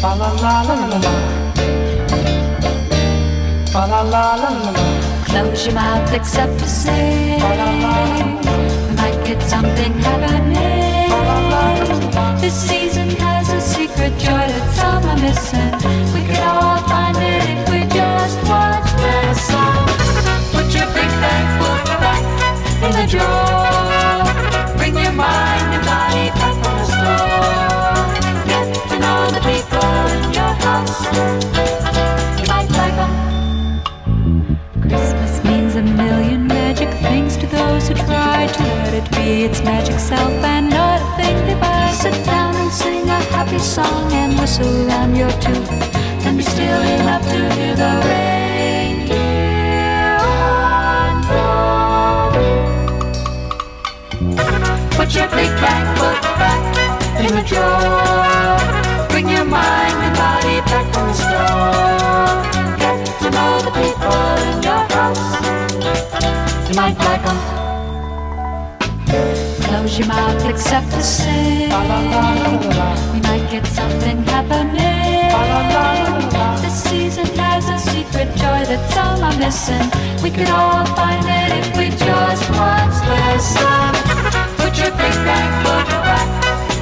Fa la la la la la. Fa la la la la la. Close your mouth except to say we might get something happening. This season has a secret joy that some are missing. We could all find it if we just once listen. Put your big bag foot back in the drawer. Christmas means a million magic things to those who try to let it be its magic self and not a thing divine. Sit down and sing a happy song and whistle around your tooth. Then be still enough to hear the reindeer on the Put your big black book back in the drawer. Bring your mind and back from the store. Get to know the people in your house. You might like 'em. Close your mouth except to say la we might get something happening. This season has a secret joy that some are missing. We could all find it if we just once listen. Put your big bag book back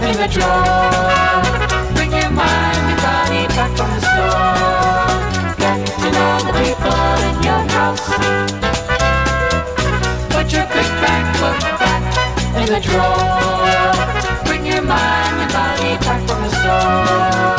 in the drawer. Mind and body back from the the people in your house. Put your in drawer. Bring your mind and body back from the store.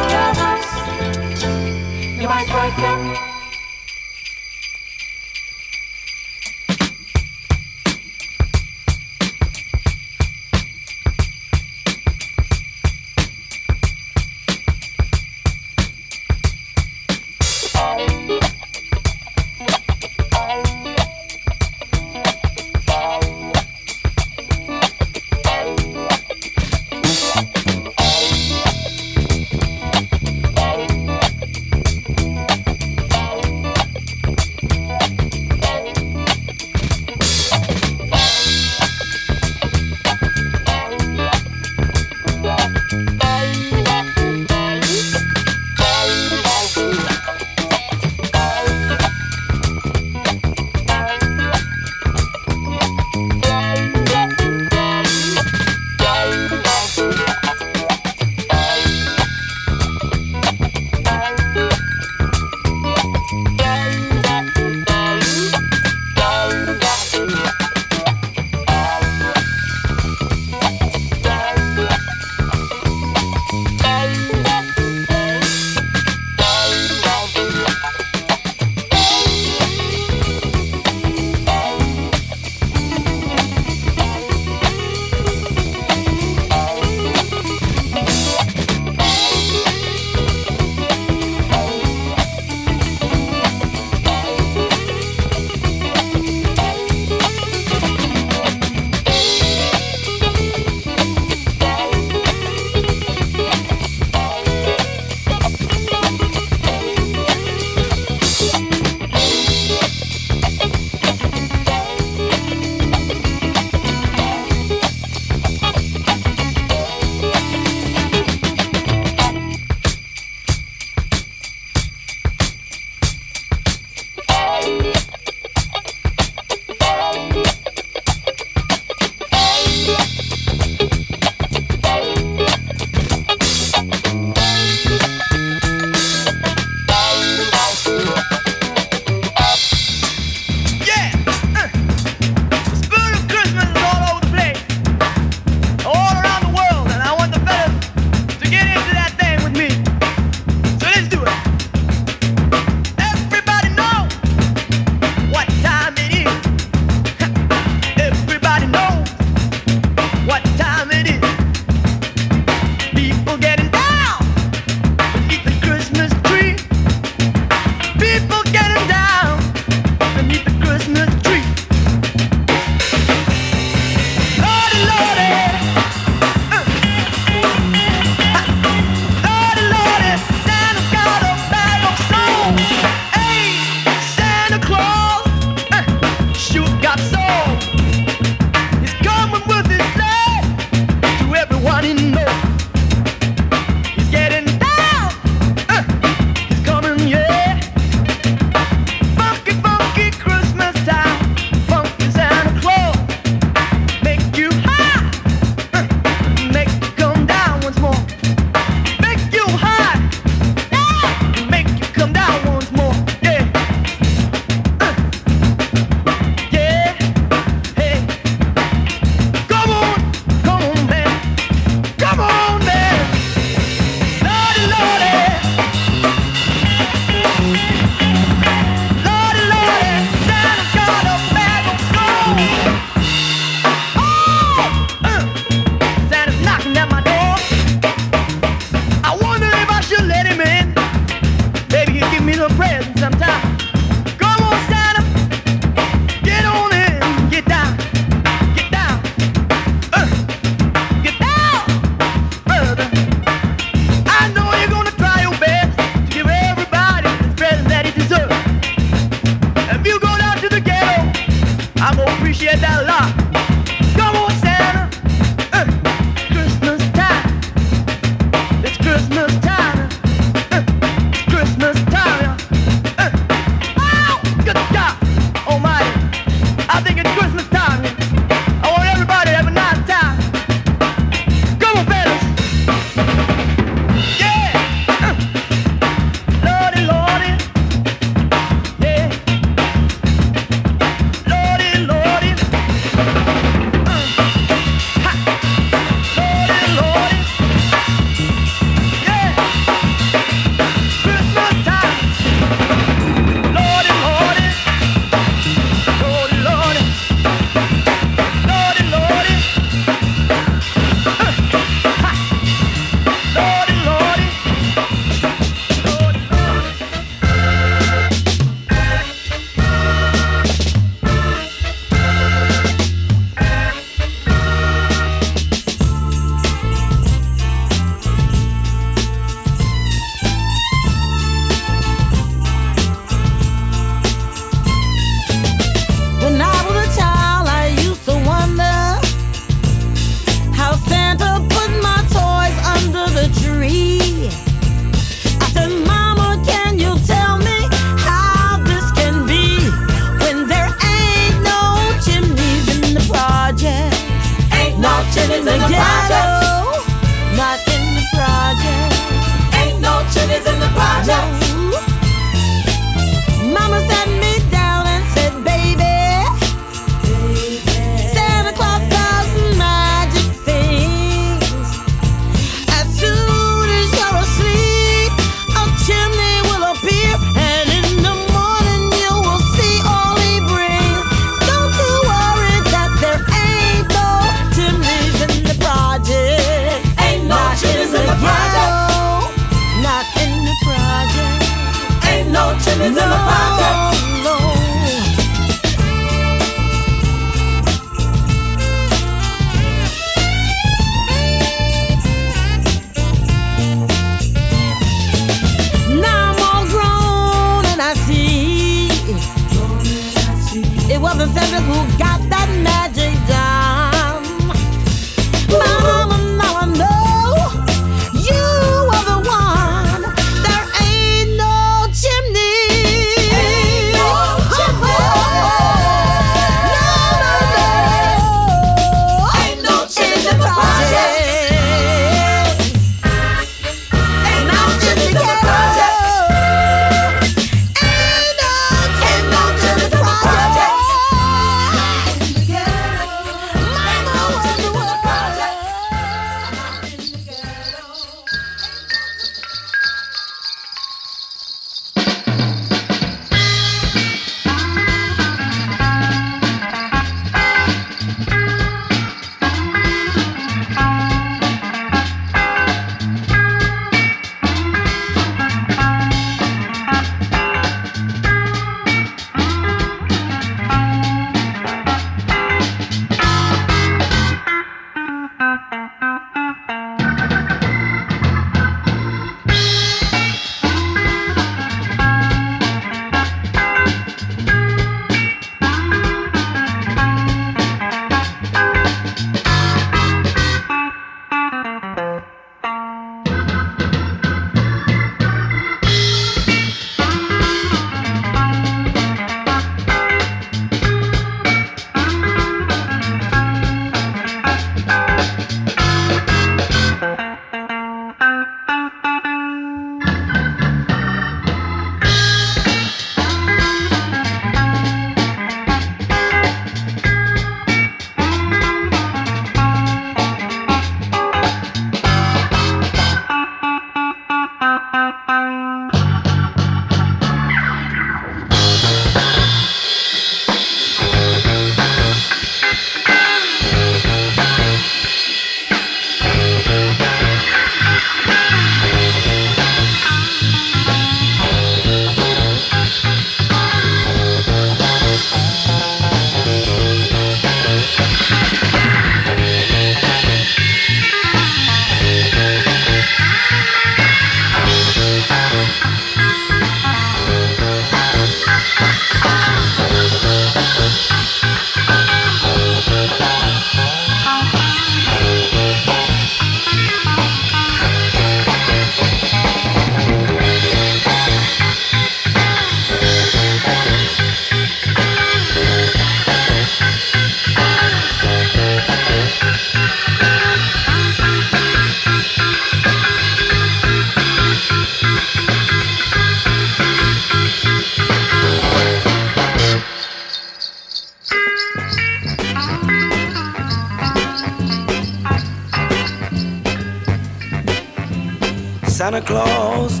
Santa Claus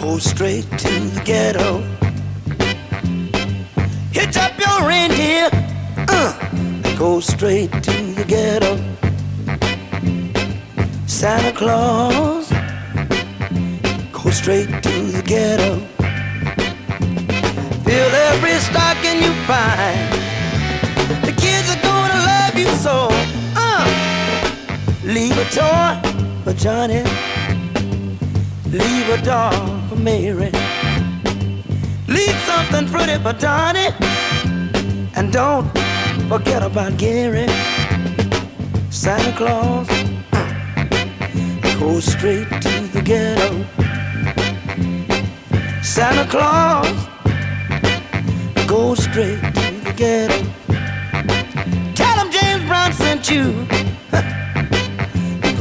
go straight to the ghetto. Hitch up your reindeer, uh, go straight to the ghetto. Santa Claus, go straight to the ghetto. Fill every stocking you find. The kids are gonna love you so. Uh, leave a toy for Johnny. Leave a doll for Mary. Leave something pretty for Donnie. And don't forget about Gary. Santa Claus, uh, go straight to the ghetto. Santa Claus, go straight to the ghetto. Tell him James Brown sent you.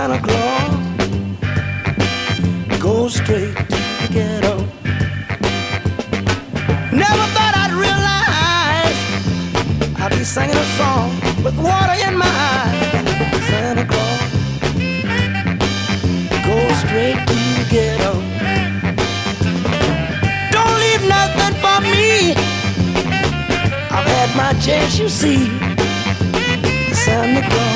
Santa Claus, go straight to the ghetto. Never thought I'd realize I'd be singing a song with water in my eyes. Santa Claus, go straight to the ghetto. Don't leave nothing for me. I've had my chance, you see. Santa Claus,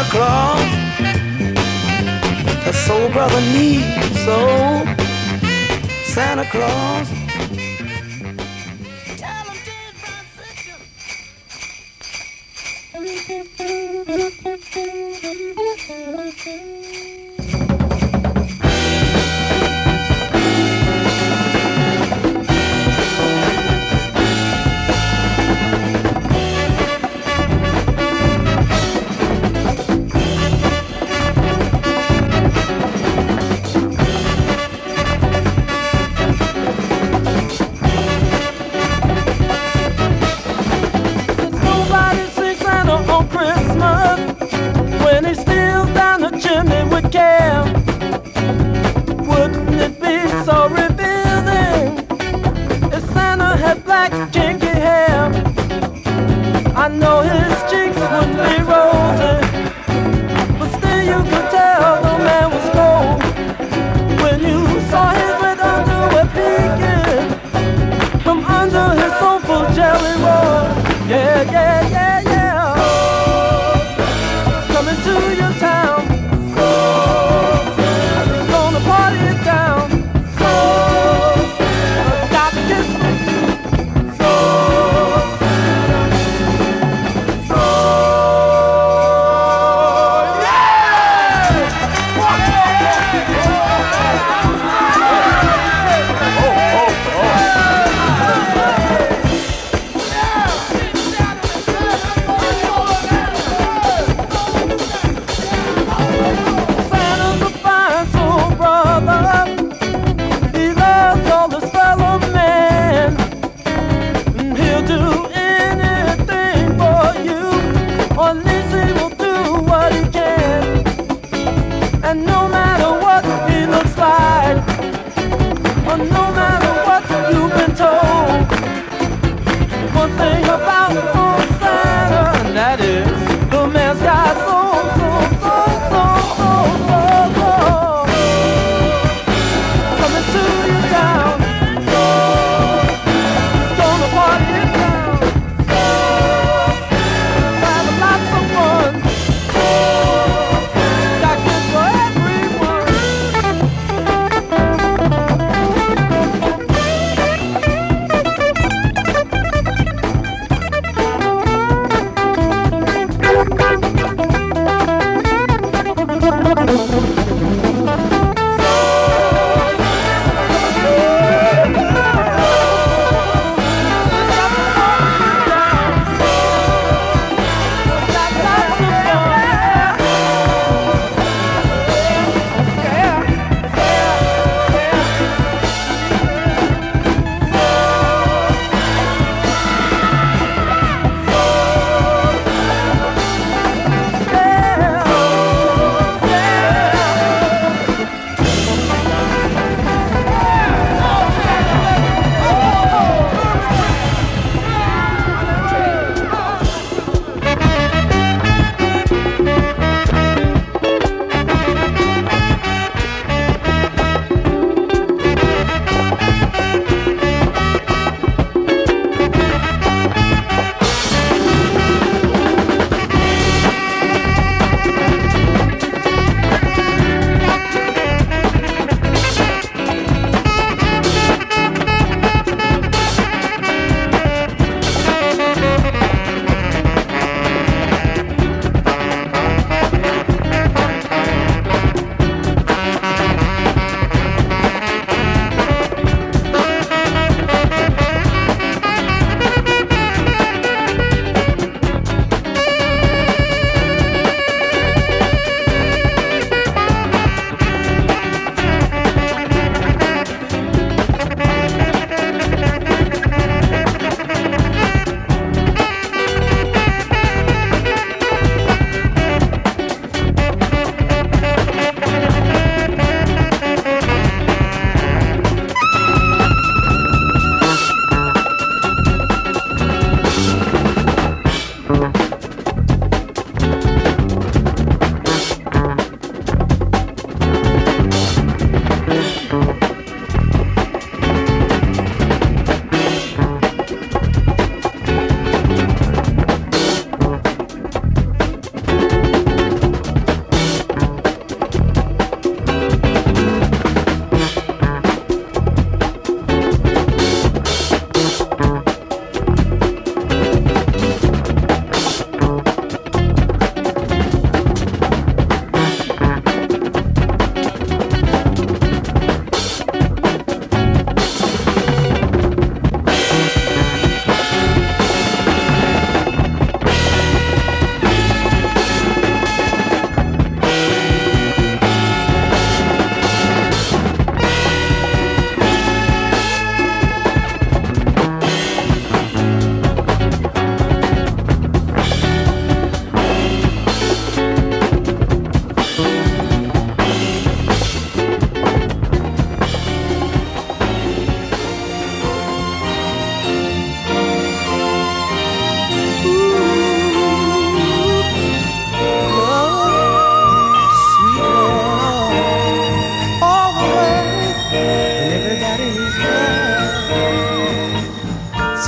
Santa Claus, the soul brother needs so. Santa Claus.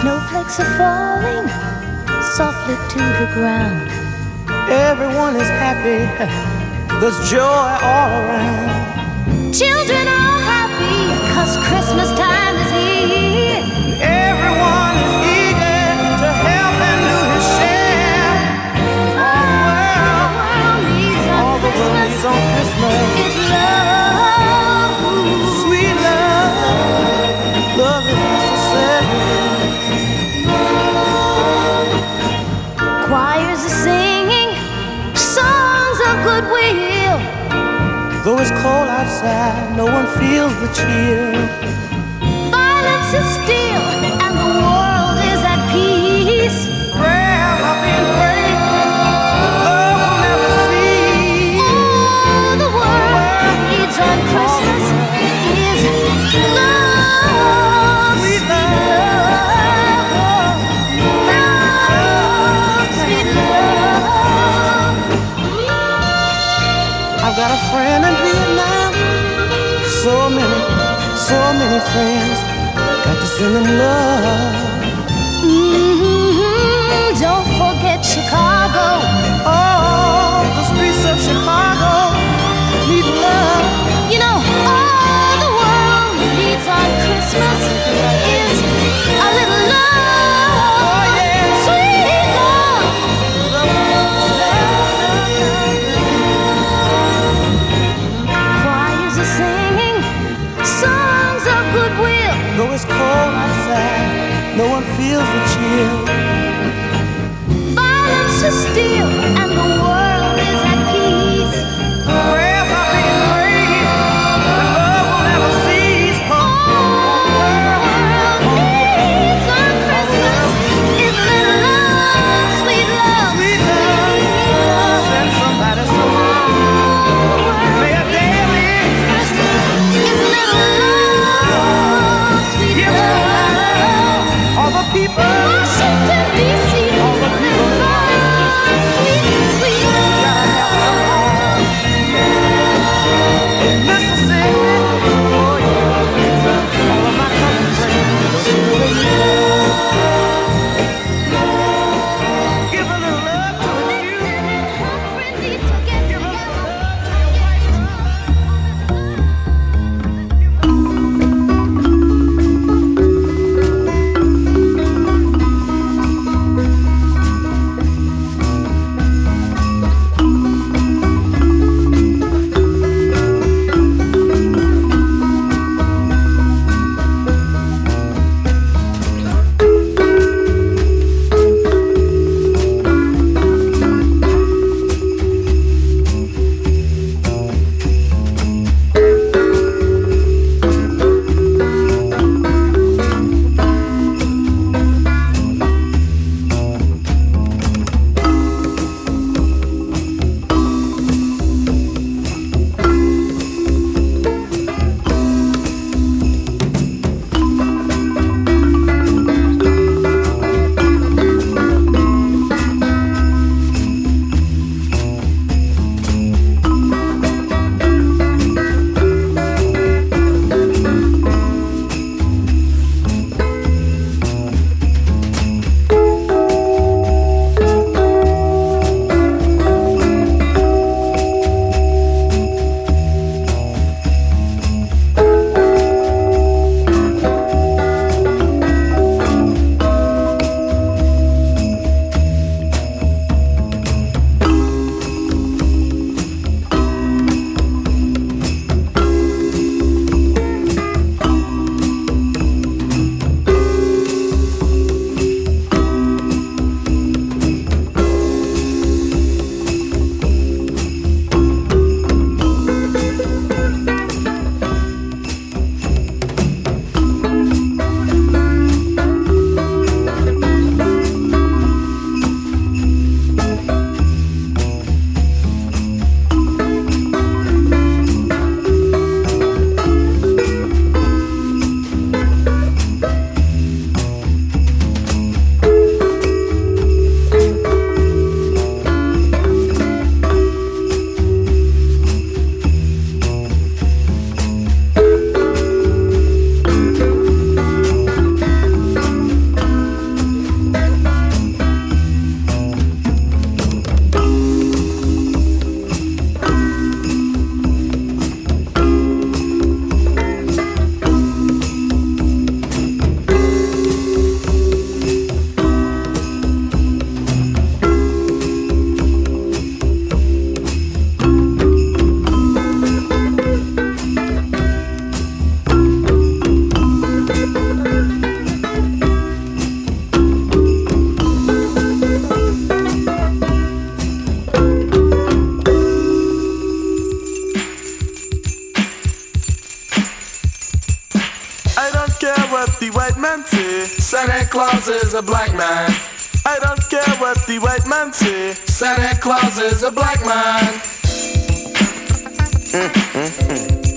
Snowflakes are falling softly to the ground. Everyone is happy. There's joy all around. Children are happy cause Christmas time outside, no one feels the chill. Violence is still, and the world is at peace. Prayers are being prayed. Love will never cease. All the world needs on Christmas is love, Sweet love, love, sweet love. I've got a friend in Vietnam. So many, so many friends. Got to send them love. Feels the chill. Violence is still, and the Claus is a black man.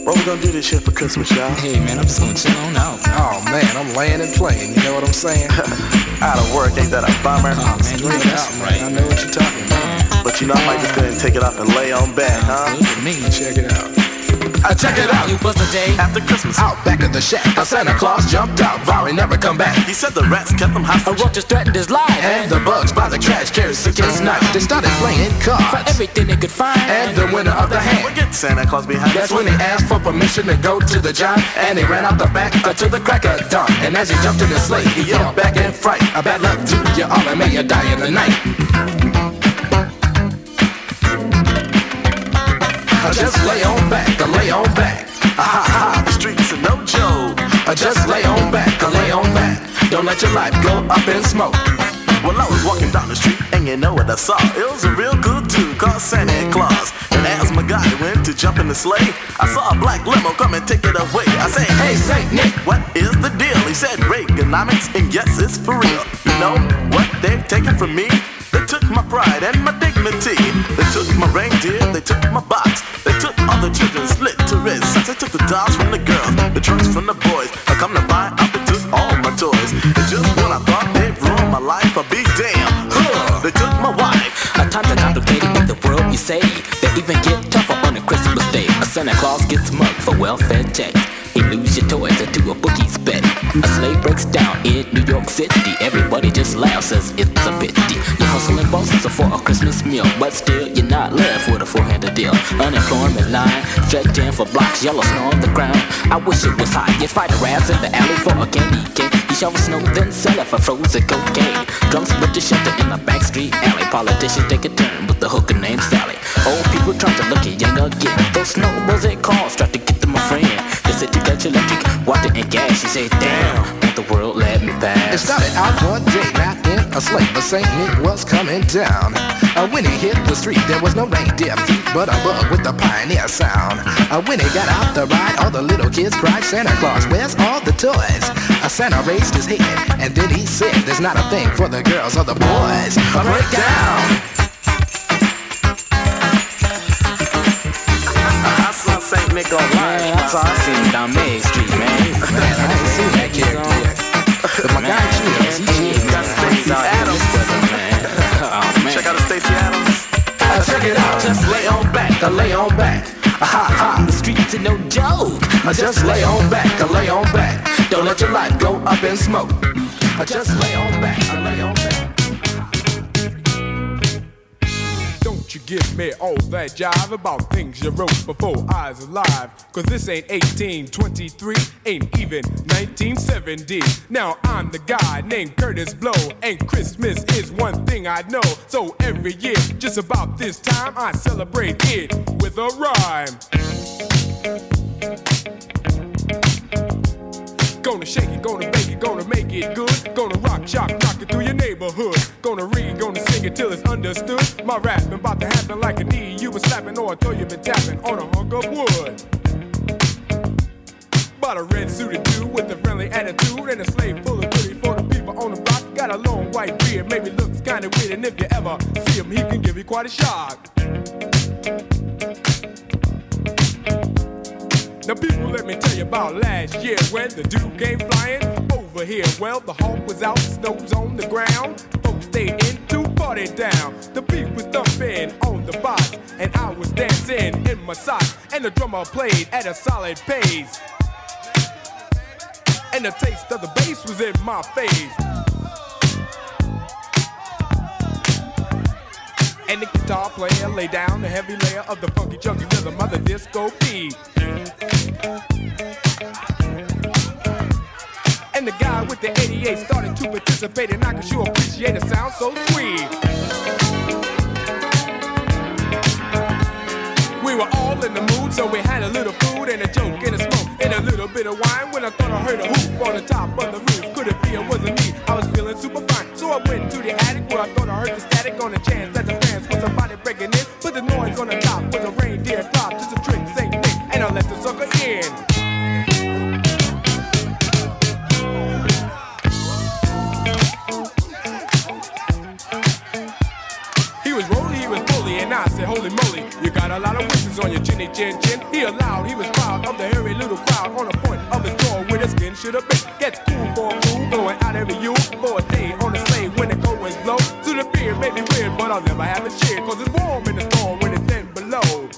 What we gonna do this year for Christmas, y'all? Hey man, I'm just gonna chill on out. Oh man, I'm laying and playing. You know what I'm saying? Out of work, ain't that a bummer? Oh man, you know that's out, right. man. I know what you're talking about. But you know, I might just go ahead and take it off and lay on back, huh? Look at me. Check it out. Uh, check it out. You bust a day. After Christmas, Out back of the shack, a Santa Claus jumped out. Vow he never come back. he said the rats kept him A hostage. roach just threatened his life. And the bugs by the trash carried sick as night. They started playing cards. For cards. everything they could find. And the winner of the hand. Forget Santa Claus behind That's when he asked for permission to go to the job And he ran out the back uh, to the crack of dawn And as he jumped in the sleigh, he yelled back in fright A bad luck to you all and may you die in the night Uh, Just lay on back, uh, lay on back Ah, ha ha, The streets are no joke. Uh, Just lay on back, uh, lay on back Don't let your life go up in smoke Well, I was walking down the street, and you know what I saw? It was a real good dude called Santa Claus. And as my guy went to jump in the sleigh, I saw a black limo come and take it away. I said, Hey, Saint Nick, What is the deal? He said Reaganomics, and yes, it's for real. You know what they've taken from me? They took my pride and my dignity. They took my reindeer, they took my box. They took all the children's. Since they took the dolls from the girls, the trucks from the boys. I come to find out they took all my toys. And just when I thought they'd ruined my life, be damned. Huh, they took my wife. A time to contemplate in the world you say. They even get tougher on a Christmas day. A Santa Claus gets mugged for welfare checks. He lose your toys into a. A slave breaks down in New York City. Everybody just laughs as it's a pity. You're hustling bosses for a Christmas meal, but still you're not left with a four-handed deal. Unemployment line stretched in for blocks, yellow snow on the ground. I wish it was hot. You'd fight the rats in the alley for a candy cane. You shovel snow, then sell it for frozen cocaine. Drunks split the shelter in the backstreet alley. Politicians take a turn with the hooker named Sally. Old people try to look at young again. Those snowballs they cause try to get them a friend. They said to get electric, water and gas. She said, damn, won't the world let me back. It started out one day wrapped in a sleigh, but Saint Nick was coming down. Uh, when he hit the street, there was no reindeer feet, but a bug with the pioneer sound. Uh, when he got out the ride, all the little kids cried, Santa Claus, where's all the toys? Uh, Santa raised his head, and then he said, there's not a thing for the girls or the boys. Break down. St. Nick online. Man, that's all I seen down Main Street, man. Man, I ain't seen that character yet. But my guy Chills, he chills. Got Stacy Adams. Oh, man. Check out Stacy Adams. Uh, check it out, just lay on back, uh, lay on back. Ha ha. The streets are no joke. Uh, just lay on back, uh, lay on back. Don't let your life go up in smoke. Uh, just lay on back, uh, lay on back. You give me all that jive about things you wrote before I was alive. Cause this ain't 1823, ain't even 1970. Now I'm the guy named Kurtis Blow, and Christmas is one thing I know. So every year, just about this time, I celebrate it with a rhyme. Gonna shake it, gonna bake it, gonna make it good. Gonna rock, shock, rock it through your neighborhood. Gonna read, gonna it till it's understood. My rapping about to happen like a knee you been slapping or a toe you been tapping on a hunk of wood. Bought a red suited dude with a friendly attitude and a slave full of goodies for the people on the block. Got a long white beard, maybe looks kinda weird, and if you ever see him, he can give you quite a shock. Now, people, let me tell you about last year when the dude came flying over here. Well, the hawk was out, snow's on the ground. Folks stayed in to party down. The beat was thumping on the box, and I was dancing in my socks. And the drummer played at a solid pace. And the taste of the bass was in my face. And the guitar player lay down a heavy layer of the funky chunky rhythm of the disco beat. The guy with the 88 started to participate, and I could sure appreciate a sound so sweet. We were all in the mood, so we had a little food and a joke and a smoke and a little bit of wine. When I thought I heard a hoop on the top of the roof, could it be it wasn't me? I was feeling super fine, so I went to the attic where I thought I heard the static on the chance that the fans was somebody breaking in. I said, holy moly, you got a lot of wishes on your chinny chin chin. He allowed, he was proud of the hairy little crowd on the point of his door where the skin should have been. Gets cool for a going out every you for a day on the sleigh when the cold winds blow. To the beard made me weird, but I'll never have a cheer, cause it's warm in the storm when it's then below.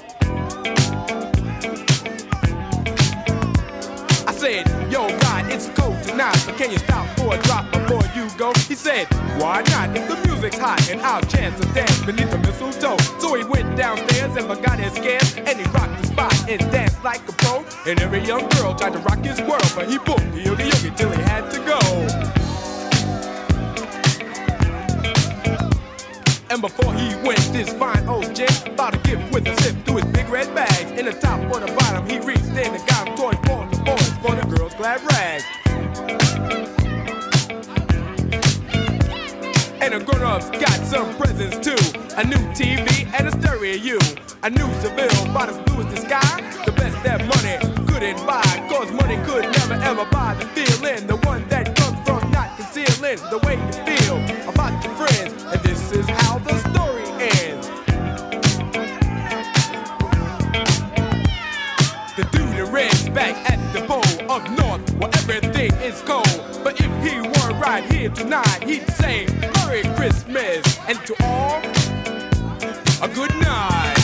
I said, yo, God, it's cold tonight, but can you stop for a drop before He said, why not? If the music's hot and I'll chance to dance beneath the mistletoe. So he went downstairs and forgot his scares, and he rocked the spot and danced like a pro. And every young girl tried to rock his world, but he booked the yogi yogi till he had to go. And before he went, this fine old gent bought a gift with a sip through his big red bags. In the top or the bottom, he reached in and got him toys for the boys for the girls' glad rags. And the grown-ups got some presents too. A new TV and a stereo. You. A new Seville, about as blue as the sky. The best that money couldn't buy. Cause money could never ever buy the feeling. The one that comes from not concealing the way you feel about your friends. And this is how the story ends. The dude red's back at the pole up north where everything is cold. But if he right here tonight, he'd say Merry Christmas and to all a good night.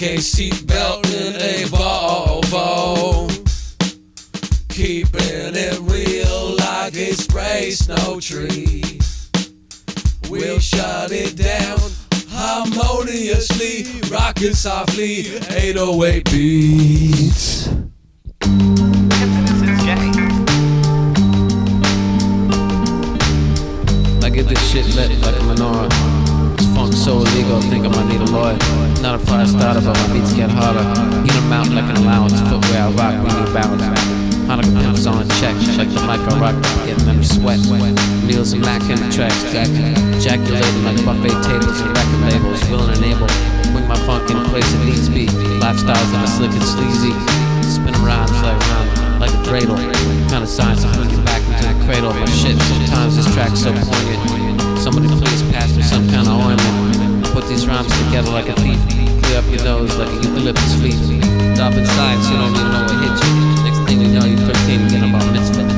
A seatbelt in a Volvo. Keeping it real like a spray snow tree. We'll shut it down harmoniously, rocking softly, 808 beats. Sweat. Meals and mac in the tracks, ejaculating like buffet tables and record labels, willing and able. Wing my funk in a place it needs be. Lifestyles that are slick and sleazy. Spin around, fly around like a dreidel. Kind of science to bring you back into the cradle. my shit. Sometimes this track's so poignant. Somebody please pass me some kind of ointment. Put these rhymes together like a thief. Clear up your nose like a eucalyptus leaf. Drop inside so you don't even know what hit you. Next thing you know, you're 13 getting a bar mitzvah.